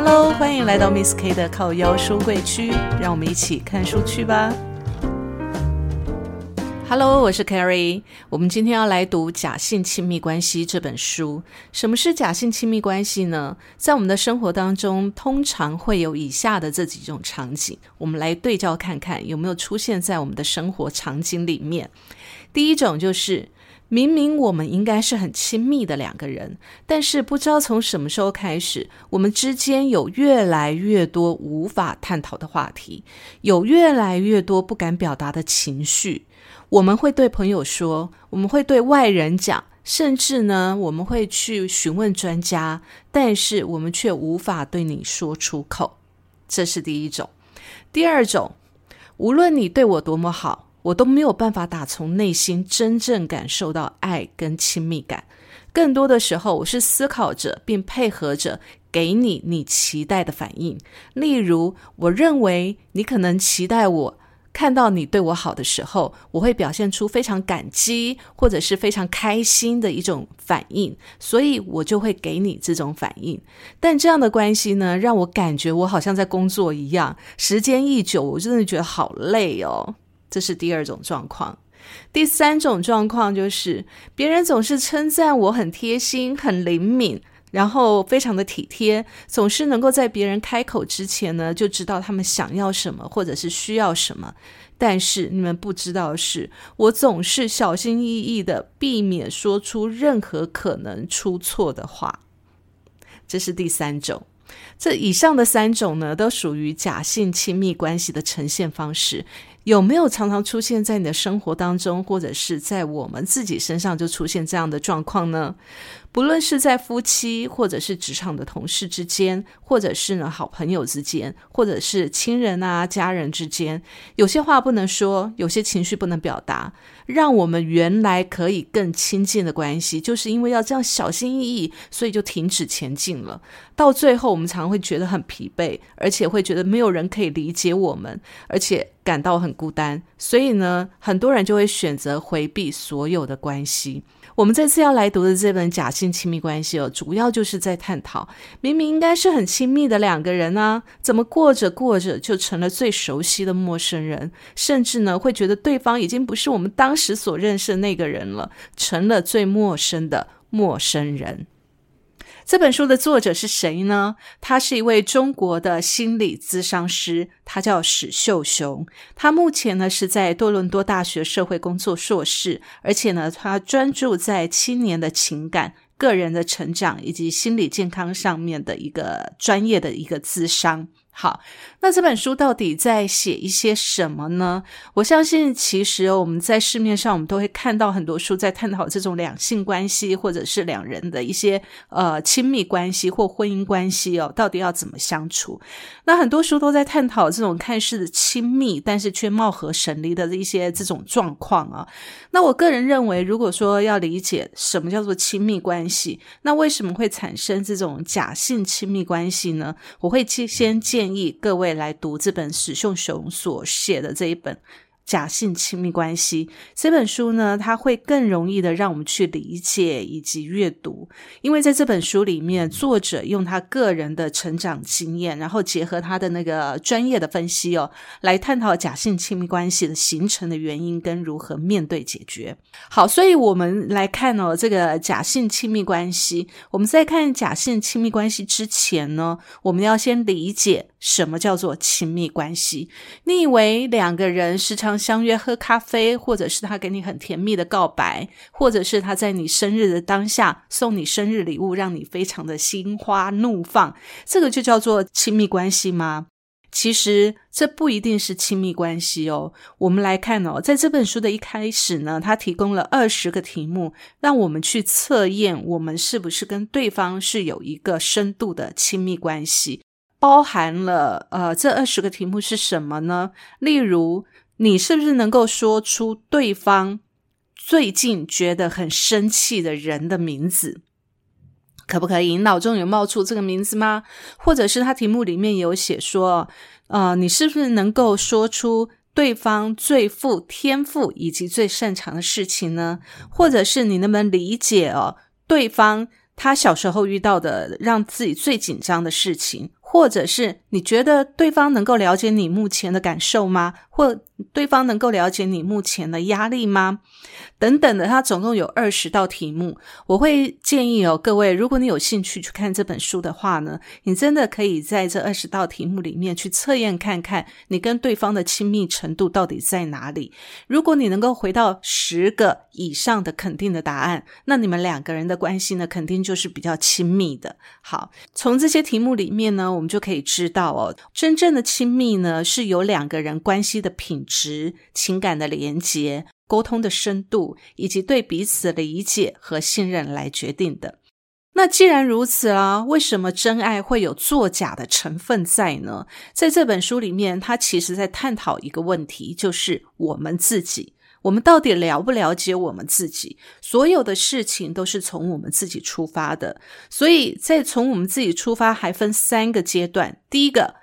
Hello，欢迎来到 Miss K 的靠腰书柜区，让我们一起看书去吧。Hello，我是 Carrie。我们今天要来读《假性亲密关系》这本书。什么是假性亲密关系呢？在我们的生活当中，通常会有以下的这几种场景，我们来对照看看有没有出现在我们的生活场景里面。第一种就是，明明我们应该是很亲密的两个人，但是不知道从什么时候开始，我们之间有越来越多无法探讨的话题，有越来越多不敢表达的情绪。我们会对朋友说，我们会对外人讲，甚至呢，我们会去询问专家，但是我们却无法对你说出口。这是第一种。第二种，无论你对我多么好，我都没有办法打从内心真正感受到爱跟亲密感。更多的时候，我是思考着并配合着给你你期待的反应。例如，我认为你可能期待我。看到你对我好的时候，我会表现出非常感激或者是非常开心的一种反应，所以我就会给你这种反应。但这样的关系呢，让我感觉我好像在工作一样，时间一久，我真的觉得好累哦。这是第二种状况。第三种状况就是，别人总是称赞我很贴心、很灵敏。然后非常的体贴，总是能够在别人开口之前呢，就知道他们想要什么或者是需要什么。但是你们不知道的是，我总是小心翼翼的避免说出任何可能出错的话。这是第三种。这以上的三种呢，都属于假性亲密关系的呈现方式。有没有常常出现在你的生活当中，或者是在我们自己身上就出现这样的状况呢？不论是在夫妻，或者是职场的同事之间，或者是呢好朋友之间，或者是亲人啊家人之间，有些话不能说，有些情绪不能表达，让我们原来可以更亲近的关系，就是因为要这样小心翼翼，所以就停止前进了。到最后，我们常常会觉得很疲惫，而且会觉得没有人可以理解我们，而且感到很孤单。所以呢，很多人就会选择回避所有的关系。我们这次要来读的这本《假性亲密关系》哦，主要就是在探讨，明明应该是很亲密的两个人呢，怎么过着过着就成了最熟悉的陌生人，甚至呢会觉得对方已经不是我们当时所认识的那个人了，成了最陌生的陌生人。这本书的作者是谁呢？他是一位中国的心理咨商师，他叫史秀雄。他目前呢是在多伦多大学社会工作硕士，而且呢他专注在青年的情感、个人的成长以及心理健康上面的一个专业的一个咨商。好，那这本书到底在写一些什么呢？我相信，其实我们在市面上，我们都会看到很多书在探讨这种两性关系，或者是两人的一些呃亲密关系或婚姻关系哦，到底要怎么相处？那很多书都在探讨这种看似亲密，但是却貌合神离的一些这种状况啊。那我个人认为，如果说要理解什么叫做亲密关系，那为什么会产生这种假性亲密关系呢？我会先先建。建议各位来读这本史秀雄所写的这一本。假性亲密关系这本书呢，它会更容易的让我们去理解以及阅读，因为在这本书里面，作者用他个人的成长经验，然后结合他的那个专业的分析哦，来探讨假性亲密关系的形成的原因跟如何面对解决。好，所以我们来看哦，这个假性亲密关系。我们在看假性亲密关系之前呢，我们要先理解什么叫做亲密关系。你以为两个人时常相约喝咖啡，或者是他给你很甜蜜的告白，或者是他在你生日的当下送你生日礼物，让你非常的心花怒放，这个就叫做亲密关系吗？其实这不一定是亲密关系哦。我们来看哦，在这本书的一开始呢，他提供了二十个题目，让我们去测验我们是不是跟对方是有一个深度的亲密关系，包含了呃，这二十个题目是什么呢？例如。你是不是能够说出对方最近觉得很生气的人的名字？可不可以？你脑中有冒出这个名字吗？或者是他题目里面有写说，呃，你是不是能够说出对方最富天赋以及最擅长的事情呢？或者是你能不能理解哦，对方他小时候遇到的让自己最紧张的事情？或者是你觉得对方能够了解你目前的感受吗？或对方能够了解你目前的压力吗？等等的，它总共有二十道题目。我会建议哦，各位，如果你有兴趣去看这本书的话呢，你真的可以在这二十道题目里面去测验看看，你跟对方的亲密程度到底在哪里。如果你能够回到十个以上的肯定的答案，那你们两个人的关系呢，肯定就是比较亲密的。好，从这些题目里面呢。我们就可以知道哦，真正的亲密呢，是由两个人关系的品质、情感的连结、沟通的深度，以及对彼此的理解和信任来决定的。那既然如此啊，为什么真爱会有作假的成分在呢？在这本书里面，他其实在探讨一个问题，就是我们自己。我们到底了不了解我们自己？所有的事情都是从我们自己出发的，所以在从我们自己出发，还分三个阶段。第一个，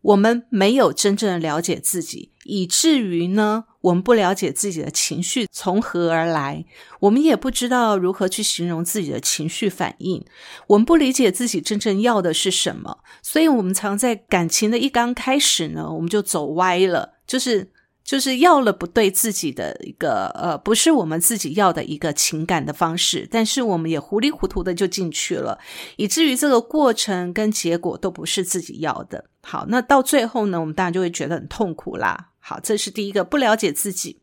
我们没有真正的了解自己，以至于呢，我们不了解自己的情绪从何而来，我们也不知道如何去形容自己的情绪反应，我们不理解自己真正要的是什么，所以我们常在感情的一刚开始呢，我们就走歪了，就是。就是要了不对自己的一个呃，不是我们自己要的一个情感的方式，但是我们也糊里糊涂的就进去了，以至于这个过程跟结果都不是自己要的。好，那到最后呢，我们当然就会觉得很痛苦啦。好，这是第一个不了解自己。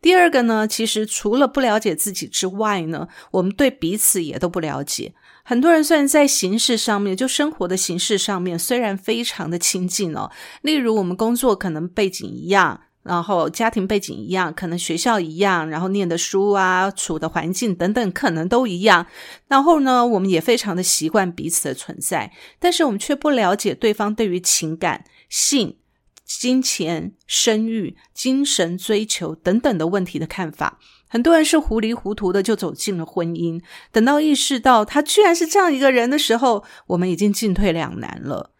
第二个呢，其实除了不了解自己之外呢，我们对彼此也都不了解。很多人虽然在形式上面，就生活的形式上面，虽然非常的亲近哦，例如我们工作可能背景一样。然后家庭背景一样，可能学校一样，然后念的书啊、处的环境等等，可能都一样。然后呢，我们也非常的习惯彼此的存在，但是我们却不了解对方对于情感、性、金钱、生育、精神追求等等的问题的看法。很多人是糊里糊涂的就走进了婚姻，等到意识到他居然是这样一个人的时候，我们已经进退两难了。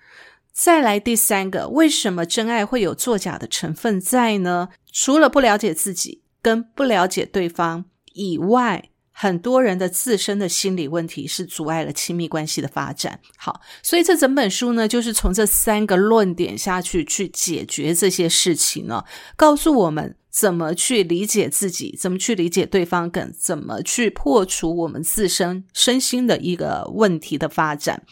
再来第三个，为什么真爱会有作假的成分在呢？除了不了解自己跟不了解对方以外，很多人的自身的心理问题是阻碍了亲密关系的发展。好，所以这整本书呢，就是从这三个论点下去去解决这些事情呢，告诉我们。怎么去理解自己？怎么去理解对方？更怎么去破除我们自身身心的一个问题的发展？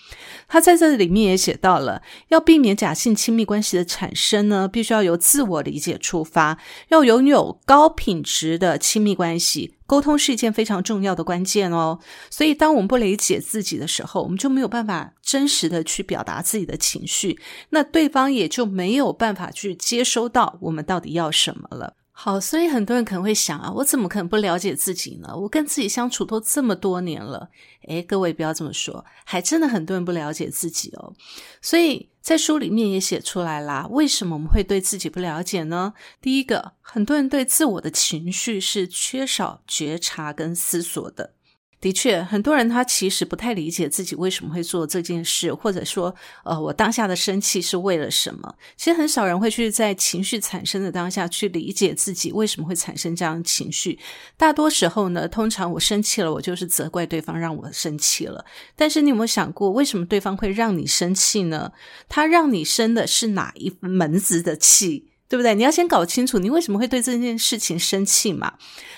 他在这里面也写到了，要避免假性亲密关系的产生呢，必须要由自我理解出发，要拥有高品质的亲密关系。沟通是一件非常重要的关键哦。所以，当我们不理解自己的时候，我们就没有办法真实的去表达自己的情绪，那对方也就没有办法去接收到我们到底要什么了。好，所以很多人可能会想啊，我怎么可能不了解自己呢？我跟自己相处都这么多年了，诶，各位不要这么说，还真的很多人不了解自己哦。所以在书里面也写出来啦，为什么我们会对自己不了解呢？第一个，很多人对自我的情绪是缺少觉察跟思索的。的确，很多人他其实不太理解自己为什么会做这件事，或者说，呃，我当下的生气是为了什么？其实很少人会去在情绪产生的当下去理解自己为什么会产生这样的情绪。大多时候呢，通常我生气了，我就是责怪对方让我生气了。但是你有没有想过，为什么对方会让你生气呢？他让你生的是哪一门子的气？对不对？你要先搞清楚你为什么会对这件事情生气嘛？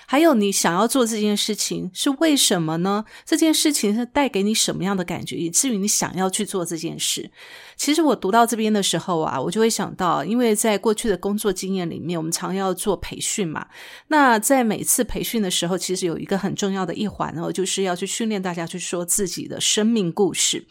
还有你想要做这件事情是为什么呢？这件事情是带给你什么样的感觉，以至于你想要去做这件事？其实我读到这边的时候啊，我就会想到，因为在过去的工作经验里面，我们常要做培训嘛。那在每次培训的时候，其实有一个很重要的一环哦，就是要去训练大家去说自己的生命故事。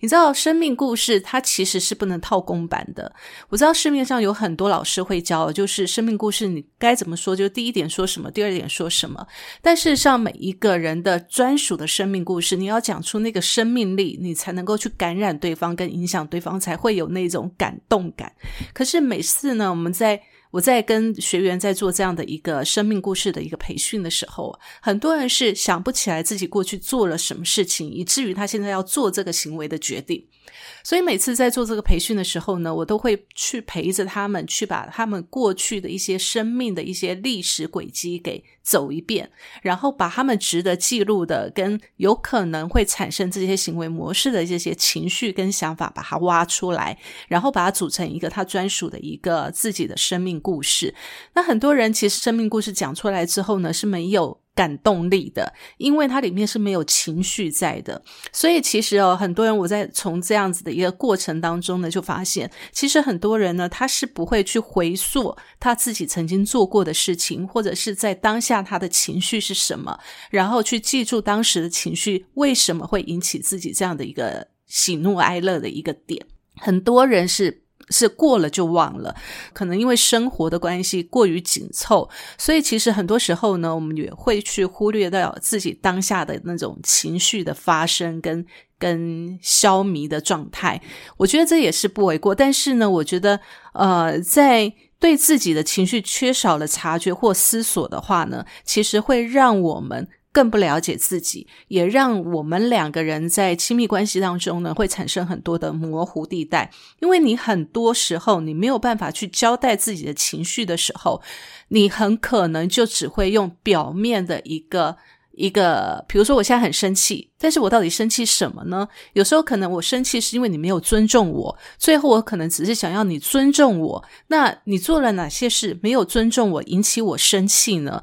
你知道生命故事它其实是不能套公版的。我知道市面上有很多老师会教，就是生命故事你该怎么说，就第一点说什么，第二点说什么。但事实上，每一个人的专属的生命故事，你要讲出那个生命力，你才能够去感染对方，跟影响对方，才会有那种感动感。可是每次呢，我们在我在跟学员在做这样的一个生命故事的一个培训的时候，很多人是想不起来自己过去做了什么事情，以至于他现在要做这个行为的决定。所以每次在做这个培训的时候呢，我都会去陪着他们，去把他们过去的一些生命的一些历史轨迹给走一遍，然后把他们值得记录的、跟有可能会产生这些行为模式的这些情绪跟想法，把它挖出来，然后把它组成一个他专属的一个自己的生命故事。那很多人其实生命故事讲出来之后呢，是没有。感动力的，因为它里面是没有情绪在的，所以其实哦，很多人我在从这样子的一个过程当中呢，就发现，其实很多人呢，他是不会去回溯他自己曾经做过的事情，或者是在当下他的情绪是什么，然后去记住当时的情绪为什么会引起自己这样的一个喜怒哀乐的一个点。很多人是。是过了就忘了，可能因为生活的关系过于紧凑，所以其实很多时候呢，我们也会去忽略掉自己当下的那种情绪的发生跟跟消弭的状态。我觉得这也是不为过，但是呢，我觉得呃，在对自己的情绪缺少了察觉或思索的话呢，其实会让我们。更不了解自己，也让我们两个人在亲密关系当中呢，会产生很多的模糊地带。因为你很多时候你没有办法去交代自己的情绪的时候，你很可能就只会用表面的一个一个，比如说我现在很生气，但是我到底生气什么呢？有时候可能我生气是因为你没有尊重我，最后我可能只是想要你尊重我。那你做了哪些事没有尊重我，引起我生气呢？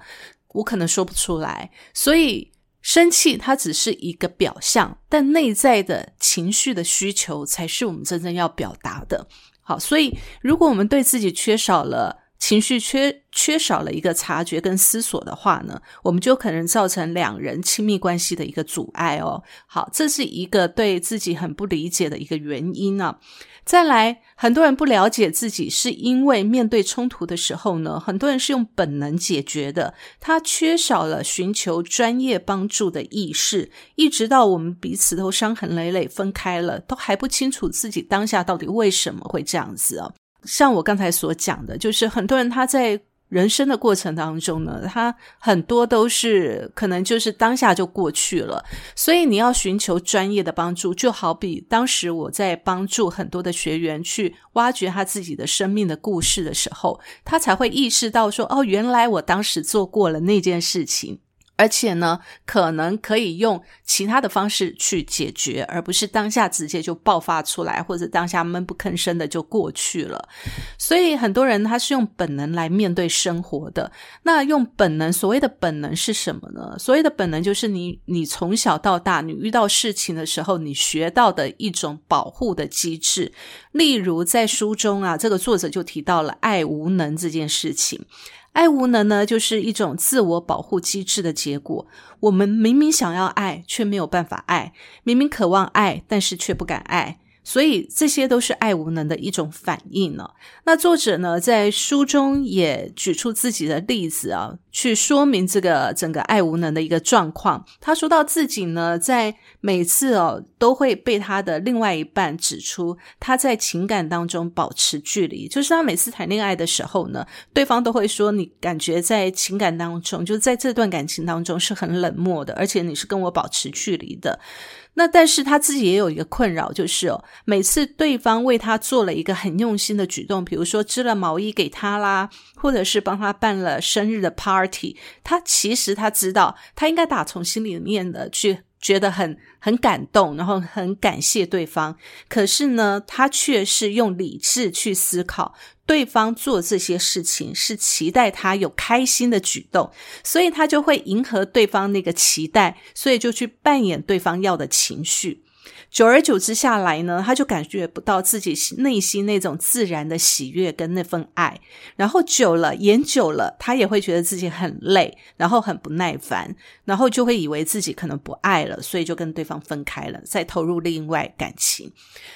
我可能说不出来，所以生气它只是一个表象，但内在的情绪的需求才是我们真正要表达的。好，所以如果我们对自己缺少了情绪，缺缺少了一个察觉跟思索的话呢，我们就可能造成两人亲密关系的一个阻碍哦。好，这是一个对自己很不理解的一个原因呢。再来，很多人不了解自己，是因为面对冲突的时候呢，很多人是用本能解决的，他缺少了寻求专业帮助的意识，一直到我们彼此都伤痕累累分开了，都还不清楚自己当下到底为什么会这样子啊。像我刚才所讲的，就是很多人他在。人生的过程当中呢，他很多都是可能就是当下就过去了，所以你要寻求专业的帮助，就好比当时我在帮助很多的学员去挖掘他自己的生命的故事的时候，他才会意识到说，哦，原来我当时做过了那件事情。而且呢，可能可以用其他的方式去解决，而不是当下直接就爆发出来，或者当下闷不吭声的就过去了。所以很多人他是用本能来面对生活的。那用本能，所谓的本能是什么呢？所谓的本能就是你你从小到大，你遇到事情的时候，你学到的一种保护的机制。例如在书中啊，这个作者就提到了爱无能这件事情。爱无能呢，就是一种自我保护机制的结果。我们明明想要爱，却没有办法爱；明明渴望爱，但是却不敢爱。所以这些都是爱无能的一种反应呢。那作者呢，在书中也举出自己的例子啊，去说明这个整个爱无能的一个状况。他说到自己呢，在每次哦，都会被他的另外一半指出他在情感当中保持距离，就是他每次谈恋爱的时候呢，对方都会说你感觉在情感当中，就在这段感情当中是很冷漠的，而且你是跟我保持距离的。那但是他自己也有一个困扰，就是哦，每次对方为他做了一个很用心的举动，比如说织了毛衣给他啦，或者是帮他办了生日的 party，他其实他知道，他应该打从心里面的去。觉得很很感动，然后很感谢对方。可是呢，他却是用理智去思考，对方做这些事情是期待他有开心的举动，所以他就会迎合对方那个期待，所以就去扮演对方要的情绪。久而久之下来呢，他就感觉不到自己内心那种自然的喜悦跟那份爱，然后久了演久了，他也会觉得自己很累，然后很不耐烦，然后就会以为自己可能不爱了，所以就跟对方分开了，再投入另外感情。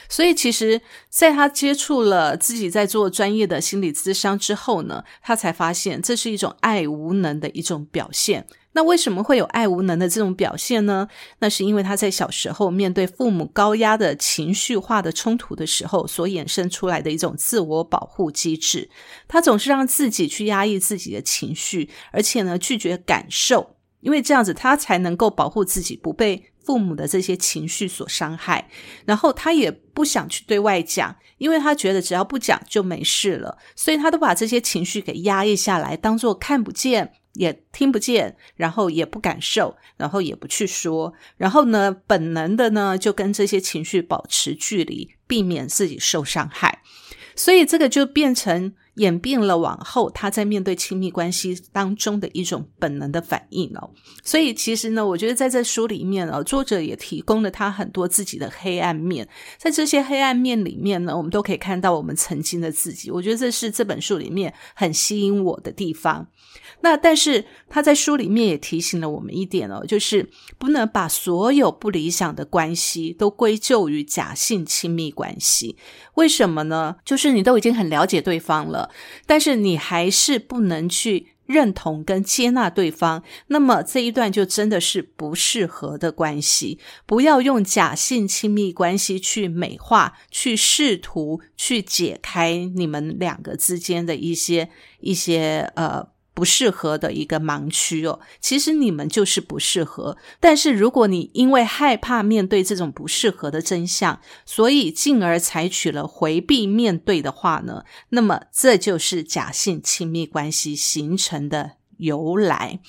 所以其实，在他接触了自己在做专业的心理咨商之后呢，他才发现这是一种爱无能的一种表现。那为什么会有爱无能的这种表现呢？那是因为他在小时候面对父母高压的情绪化的冲突的时候，所衍生出来的一种自我保护机制。他总是让自己去压抑自己的情绪，而且呢拒绝感受，因为这样子他才能够保护自己不被。父母的这些情绪所伤害，然后他也不想去对外讲，因为他觉得只要不讲就没事了，所以他都把这些情绪给压抑下来，当做看不见。也听不见，然后也不感受，然后也不去说，然后呢，本能的呢，就跟这些情绪保持距离，避免自己受伤害，所以这个就变成。演变了往后，他在面对亲密关系当中的一种本能的反应哦。所以其实呢，我觉得在这书里面哦，作者也提供了他很多自己的黑暗面。在这些黑暗面里面呢，我们都可以看到我们曾经的自己。我觉得这是这本书里面很吸引我的地方。那但是他在书里面也提醒了我们一点哦，就是不能把所有不理想的关系都归咎于假性亲密关系。为什么呢？就是你都已经很了解对方了。但是你还是不能去认同跟接纳对方，那么这一段就真的是不适合的关系。不要用假性亲密关系去美化，去试图去解开你们两个之间的一些一些呃。不适合的一个盲区哦，其实你们就是不适合。但是如果你因为害怕面对这种不适合的真相，所以进而采取了回避面对的话呢，那么这就是假性亲密关系形成的由来。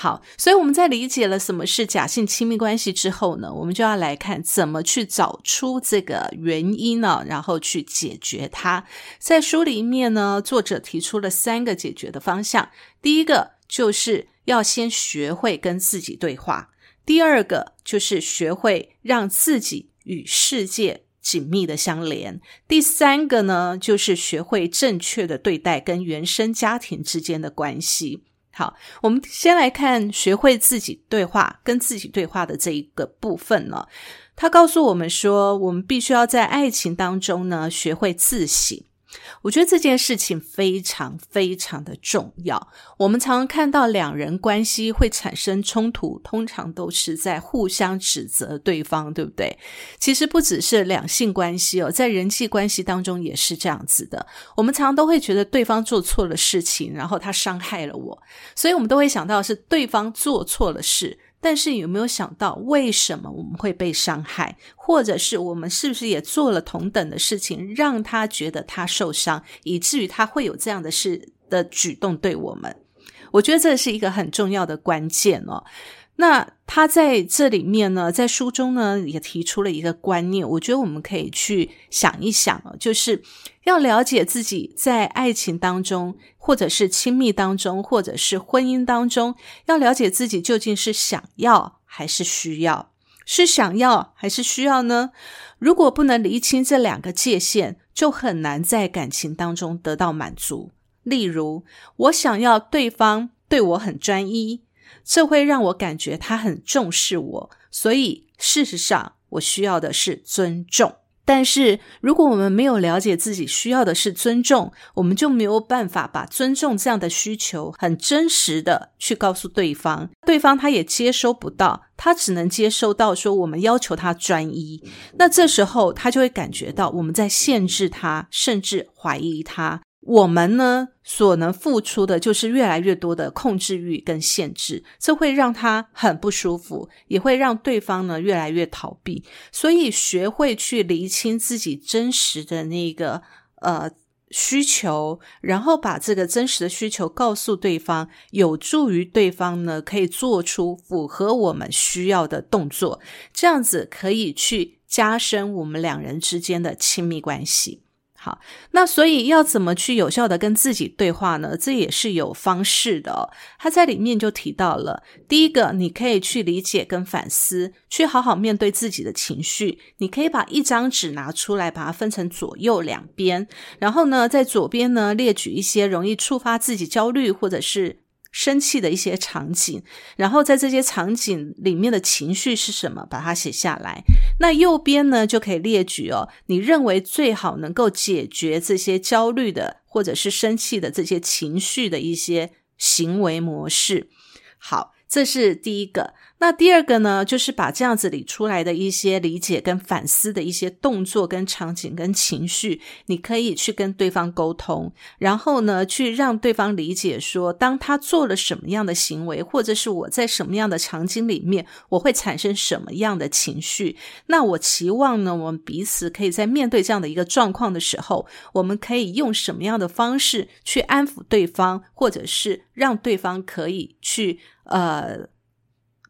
好，所以我们在理解了什么是假性亲密关系之后呢，我们就要来看怎么去找出这个原因呢，然后去解决它。在书里面呢，作者提出了三个解决的方向。第一个就是要先学会跟自己对话；第二个就是学会让自己与世界紧密的相连；第三个呢，就是学会正确的对待跟原生家庭之间的关系。好，我们先来看学会自己对话、跟自己对话的这一个部分呢。他告诉我们说，我们必须要在爱情当中呢，学会自省。我觉得这件事情非常非常的重要。我们常常看到两人关系会产生冲突，通常都是在互相指责对方，对不对？其实不只是两性关系哦，在人际关系当中也是这样子的。我们常常都会觉得对方做错了事情，然后他伤害了我，所以我们都会想到是对方做错了事。但是有没有想到，为什么我们会被伤害，或者是我们是不是也做了同等的事情，让他觉得他受伤，以至于他会有这样的事的举动对我们？我觉得这是一个很重要的关键哦。那他在这里面呢，在书中呢也提出了一个观念，我觉得我们可以去想一想哦，就是要了解自己在爱情当中，或者是亲密当中，或者是婚姻当中，要了解自己究竟是想要还是需要，是想要还是需要呢？如果不能厘清这两个界限，就很难在感情当中得到满足。例如，我想要对方对我很专一。这会让我感觉他很重视我，所以事实上我需要的是尊重。但是如果我们没有了解自己需要的是尊重，我们就没有办法把尊重这样的需求很真实的去告诉对方，对方他也接收不到，他只能接收到说我们要求他专一，那这时候他就会感觉到我们在限制他，甚至怀疑他。我们呢，所能付出的就是越来越多的控制欲跟限制，这会让他很不舒服，也会让对方呢越来越逃避。所以，学会去厘清自己真实的那个呃需求，然后把这个真实的需求告诉对方，有助于对方呢可以做出符合我们需要的动作，这样子可以去加深我们两人之间的亲密关系。好，那所以要怎么去有效的跟自己对话呢？这也是有方式的哦。他在里面就提到了，第一个，你可以去理解跟反思，去好好面对自己的情绪。你可以把一张纸拿出来，把它分成左右两边，然后呢，在左边呢列举一些容易触发自己焦虑或者是。生气的一些场景，然后在这些场景里面的情绪是什么，把它写下来。那右边呢就可以列举哦，你认为最好能够解决这些焦虑的或者是生气的这些情绪的一些行为模式。好，这是第一个。那第二个呢，就是把这样子理出来的一些理解跟反思的一些动作、跟场景、跟情绪，你可以去跟对方沟通，然后呢，去让对方理解说，当他做了什么样的行为，或者是我在什么样的场景里面，我会产生什么样的情绪。那我期望呢，我们彼此可以在面对这样的一个状况的时候，我们可以用什么样的方式去安抚对方，或者是让对方可以去呃。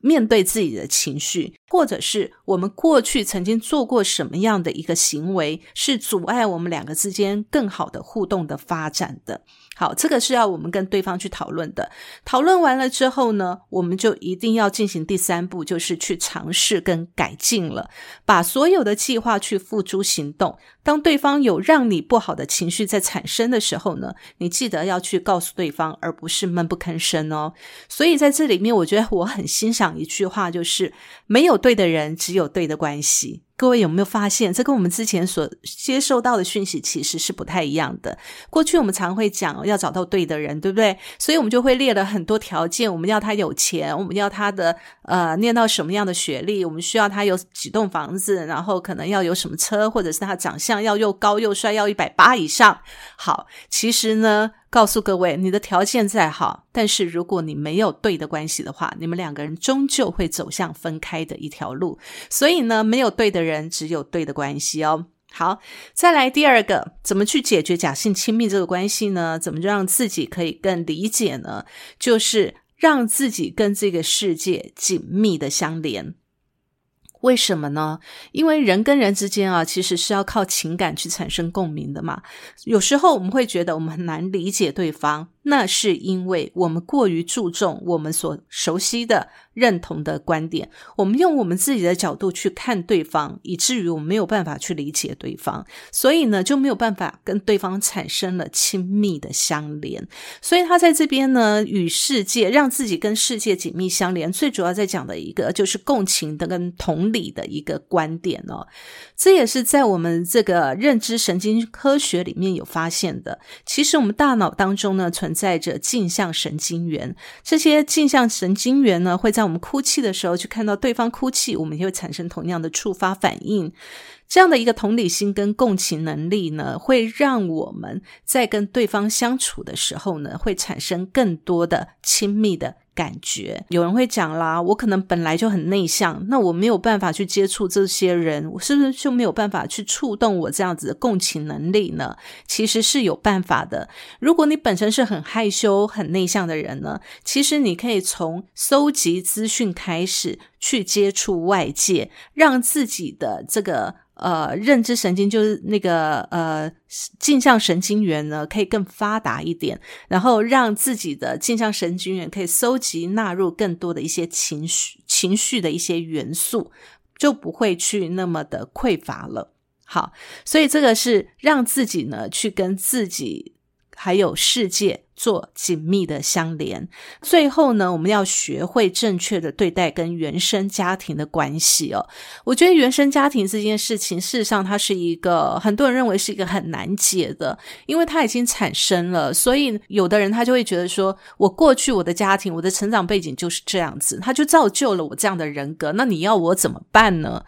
面对自己的情绪，或者是我们过去曾经做过什么样的一个行为，是阻碍我们两个之间更好的互动的发展的。好，这个是要我们跟对方去讨论的。讨论完了之后呢，我们就一定要进行第三步，就是去尝试跟改进了，把所有的计划去付诸行动。当对方有让你不好的情绪在产生的时候呢，你记得要去告诉对方，而不是闷不吭声哦。所以在这里面，我觉得我很欣赏一句话，就是没有对的人，只有对的关系。各位有没有发现，这跟我们之前所接受到的讯息其实是不太一样的？过去我们常会讲要找到对的人，对不对？所以我们就会列了很多条件，我们要他有钱，我们要他的呃念到什么样的学历，我们需要他有几栋房子，然后可能要有什么车，或者是他长相要又高又帅，要一百八以上。好，其实呢。告诉各位，你的条件再好，但是如果你没有对的关系的话，你们两个人终究会走向分开的一条路。所以呢，没有对的人，只有对的关系哦。好，再来第二个，怎么去解决假性亲密这个关系呢？怎么让自己可以更理解呢？就是让自己跟这个世界紧密的相连。为什么呢？因为人跟人之间啊，其实是要靠情感去产生共鸣的嘛。有时候我们会觉得我们很难理解对方。那是因为我们过于注重我们所熟悉的、认同的观点，我们用我们自己的角度去看对方，以至于我们没有办法去理解对方，所以呢就没有办法跟对方产生了亲密的相连。所以他在这边呢，与世界让自己跟世界紧密相连，最主要在讲的一个就是共情的跟同理的一个观点哦。这也是在我们这个认知神经科学里面有发现的。其实我们大脑当中呢存在着镜像神经元，这些镜像神经元呢，会在我们哭泣的时候去看到对方哭泣，我们就会产生同样的触发反应。这样的一个同理心跟共情能力呢，会让我们在跟对方相处的时候呢，会产生更多的亲密的。感觉有人会讲啦，我可能本来就很内向，那我没有办法去接触这些人，我是不是就没有办法去触动我这样子的共情能力呢？其实是有办法的。如果你本身是很害羞、很内向的人呢，其实你可以从搜集资讯开始，去接触外界，让自己的这个。呃，认知神经就是那个呃镜像神经元呢，可以更发达一点，然后让自己的镜像神经元可以搜集纳入更多的一些情绪情绪的一些元素，就不会去那么的匮乏了。好，所以这个是让自己呢去跟自己还有世界。做紧密的相连，最后呢，我们要学会正确的对待跟原生家庭的关系哦。我觉得原生家庭这件事情，事实上它是一个很多人认为是一个很难解的，因为它已经产生了，所以有的人他就会觉得说，我过去我的家庭，我的成长背景就是这样子，他就造就了我这样的人格，那你要我怎么办呢？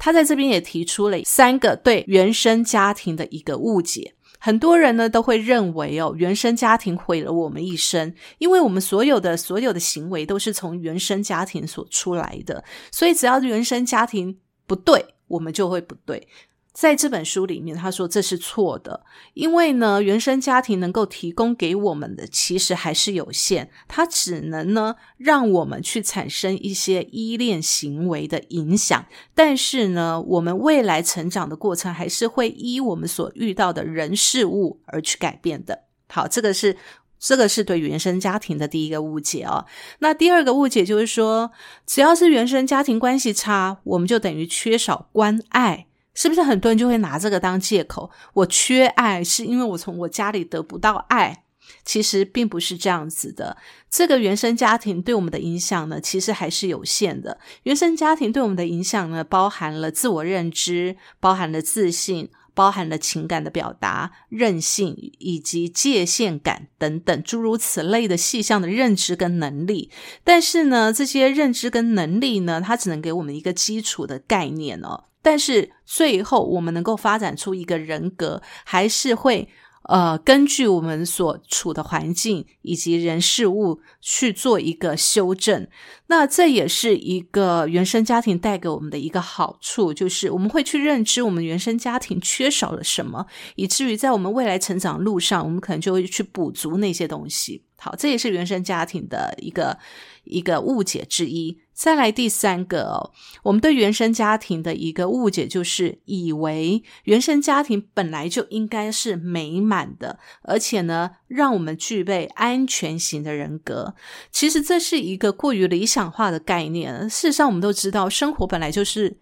他在这边也提出了三个对原生家庭的一个误解。很多人呢都会认为哦，原生家庭毁了我们一生，因为我们所有的所有的行为都是从原生家庭所出来的，所以只要原生家庭不对，我们就会不对。在这本书里面，他说这是错的，因为呢，原生家庭能够提供给我们的其实还是有限，它只能呢让我们去产生一些依恋行为的影响，但是呢，我们未来成长的过程还是会依我们所遇到的人事物而去改变的。好，这个是这个是对原生家庭的第一个误解哦。那第二个误解就是说，只要是原生家庭关系差，我们就等于缺少关爱。是不是很多人就会拿这个当借口？我缺爱，是因为我从我家里得不到爱。其实并不是这样子的。这个原生家庭对我们的影响呢，其实还是有限的。原生家庭对我们的影响呢，包含了自我认知，包含了自信。包含了情感的表达、韧性以及界限感等等诸如此类的细项的认知跟能力。但是呢，这些认知跟能力呢，它只能给我们一个基础的概念哦。但是最后，我们能够发展出一个人格，还是会。呃，根据我们所处的环境以及人事物去做一个修正，那这也是一个原生家庭带给我们的一个好处，就是我们会去认知我们原生家庭缺少了什么，以至于在我们未来成长路上，我们可能就会去补足那些东西。好，这也是原生家庭的一个一个误解之一。再来第三个哦，我们对原生家庭的一个误解就是以为原生家庭本来就应该是美满的，而且呢，让我们具备安全型的人格。其实这是一个过于理想化的概念。事实上，我们都知道，生活本来就是。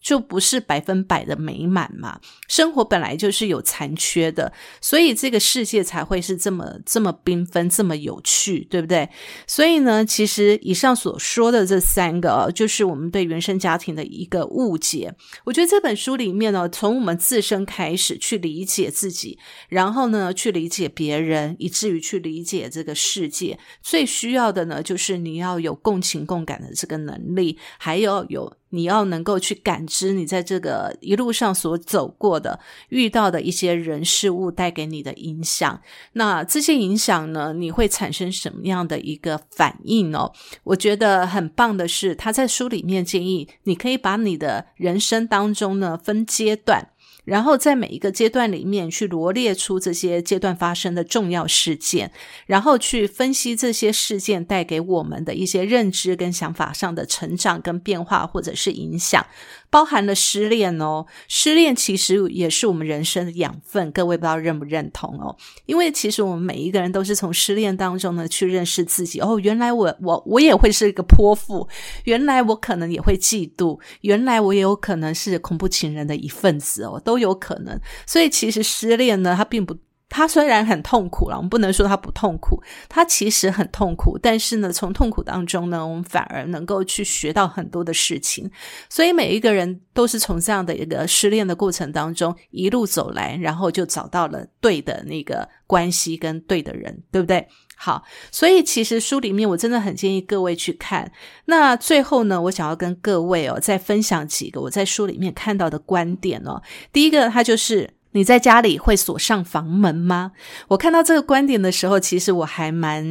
就不是百分百的美满嘛？生活本来就是有残缺的，所以这个世界才会是这么这么缤纷、这么有趣，对不对？所以呢，其实以上所说的这三个，就是我们对原生家庭的一个误解。我觉得这本书里面呢，从我们自身开始去理解自己，然后呢，去理解别人，以至于去理解这个世界，最需要的呢，就是你要有共情共感的这个能力，还要有。你要能够去感知你在这个一路上所走过的、遇到的一些人事物带给你的影响。那这些影响呢，你会产生什么样的一个反应哦？我觉得很棒的是，他在书里面建议你可以把你的人生当中呢分阶段。然后在每一个阶段里面去罗列出这些阶段发生的重要事件，然后去分析这些事件带给我们的一些认知跟想法上的成长跟变化，或者是影响。包含了失恋哦，失恋其实也是我们人生的养分。各位不知道认不认同哦？因为其实我们每一个人都是从失恋当中呢去认识自己。哦，原来我我我也会是一个泼妇，原来我可能也会嫉妒，原来我也有可能是恐怖情人的一份子哦，都有可能。所以其实失恋呢，它并不。他虽然很痛苦了，我们不能说他不痛苦，他其实很痛苦。但是呢，从痛苦当中呢，我们反而能够去学到很多的事情。所以每一个人都是从这样的一个失恋的过程当中一路走来，然后就找到了对的那个关系跟对的人，对不对？好，所以其实书里面我真的很建议各位去看。那最后呢，我想要跟各位哦再分享几个我在书里面看到的观点哦。第一个，它就是。你在家里会锁上房门吗？我看到这个观点的时候，其实我还蛮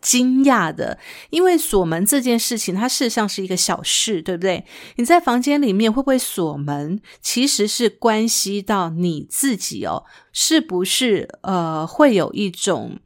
惊讶的，因为锁门这件事情，它事实上是一个小事，对不对？你在房间里面会不会锁门，其实是关系到你自己哦，是不是呃会有一种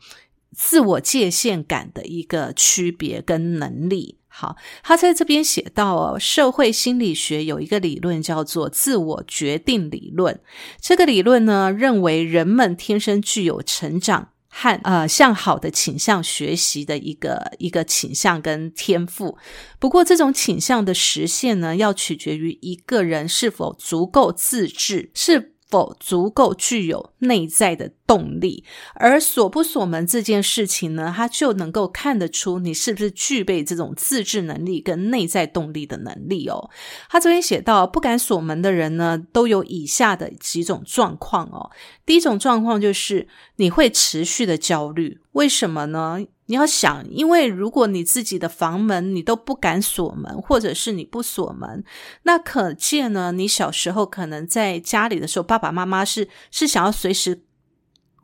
自我界限感的一个区别跟能力？好，他在这边写到哦，社会心理学有一个理论叫做自我决定理论。这个理论呢，认为人们天生具有成长和呃向好的倾向学习的一个一个倾向跟天赋。不过，这种倾向的实现呢，要取决于一个人是否足够自制，是。否足够具有内在的动力，而锁不锁门这件事情呢，它就能够看得出你是不是具备这种自制能力跟内在动力的能力哦。他这边写到，不敢锁门的人呢，都有以下的几种状况哦。第一种状况就是你会持续的焦虑，为什么呢？你要想，因为如果你自己的房门你都不敢锁门，或者是你不锁门，那可见呢，你小时候可能在家里的时候，爸爸妈妈是是想要随时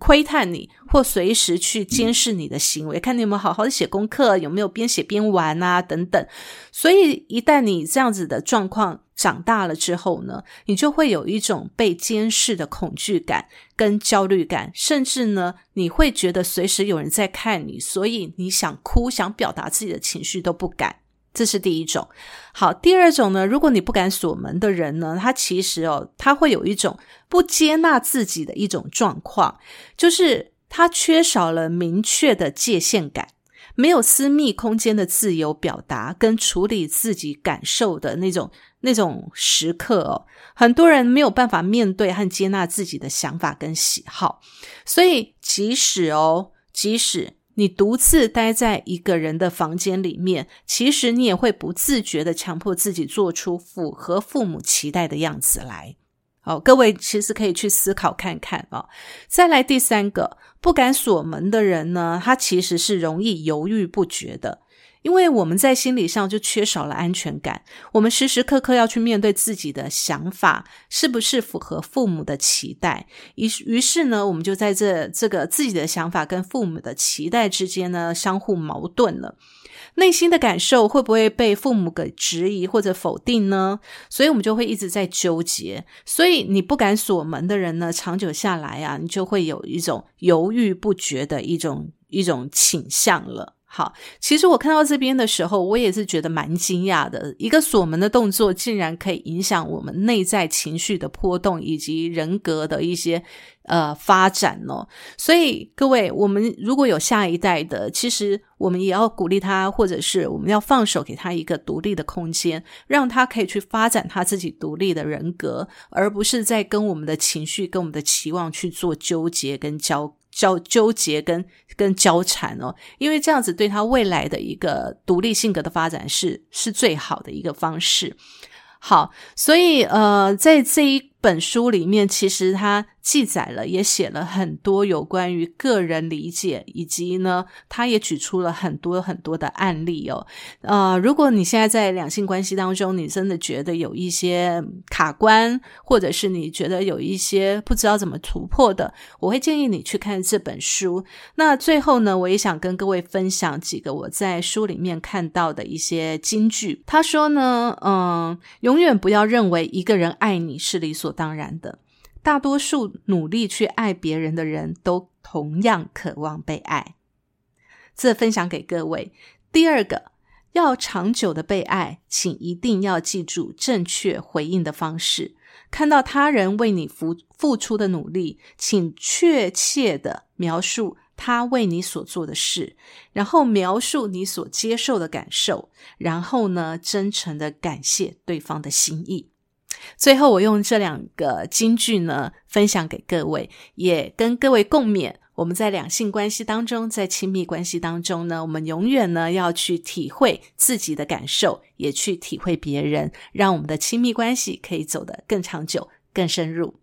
窥探你，或随时去监视你的行为，看你有没有好好的写功课，有没有边写边玩啊等等。所以一旦你这样子的状况，长大了之后呢，你就会有一种被监视的恐惧感跟焦虑感，甚至呢，你会觉得随时有人在看你，所以你想哭、想表达自己的情绪都不敢。这是第一种。好，第二种呢，如果你不敢锁门的人呢，他其实哦，他会有一种不接纳自己的一种状况，就是他缺少了明确的界限感。没有私密空间的自由表达跟处理自己感受的那种那种时刻哦，很多人没有办法面对和接纳自己的想法跟喜好，所以即使哦，即使你独自待在一个人的房间里面，其实你也会不自觉的强迫自己做出符合父母期待的样子来。好，各位其实可以去思考看看啊。再来第三个，不敢锁门的人呢，他其实是容易犹豫不决的。因为我们在心理上就缺少了安全感，我们时时刻刻要去面对自己的想法是不是符合父母的期待，于于是呢，我们就在这这个自己的想法跟父母的期待之间呢相互矛盾了，内心的感受会不会被父母给质疑或者否定呢？所以我们就会一直在纠结，所以你不敢锁门的人呢，长久下来啊，你就会有一种犹豫不决的一种一种倾向了。好，其实我看到这边的时候，我也是觉得蛮惊讶的。一个锁门的动作，竟然可以影响我们内在情绪的波动以及人格的一些呃发展哦。所以各位，我们如果有下一代的，其实我们也要鼓励他，或者是我们要放手给他一个独立的空间，让他可以去发展他自己独立的人格，而不是在跟我们的情绪、跟我们的期望去做纠结跟交。交纠结跟跟纠缠哦，因为这样子对他未来的一个独立性格的发展是是最好的一个方式。好，所以呃，在这一本书里面，其实他。记载了，也写了很多有关于个人理解，以及呢，他也举出了很多很多的案例哦。呃，如果你现在在两性关系当中，你真的觉得有一些卡关，或者是你觉得有一些不知道怎么突破的，我会建议你去看这本书。那最后呢，我也想跟各位分享几个我在书里面看到的一些金句。他说呢，嗯，永远不要认为一个人爱你是理所当然的。大多数努力去爱别人的人都同样渴望被爱，这分享给各位。第二个，要长久的被爱，请一定要记住正确回应的方式。看到他人为你付付出的努力，请确切的描述他为你所做的事，然后描述你所接受的感受，然后呢，真诚的感谢对方的心意。最后，我用这两个金句呢，分享给各位，也跟各位共勉。我们在两性关系当中，在亲密关系当中呢，我们永远呢要去体会自己的感受，也去体会别人，让我们的亲密关系可以走得更长久、更深入。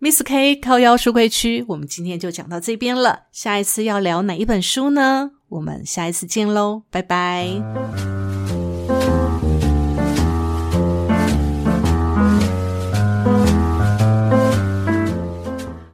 Miss K 靠腰书柜区，我们今天就讲到这边了。下一次要聊哪一本书呢？我们下一次见喽，拜拜。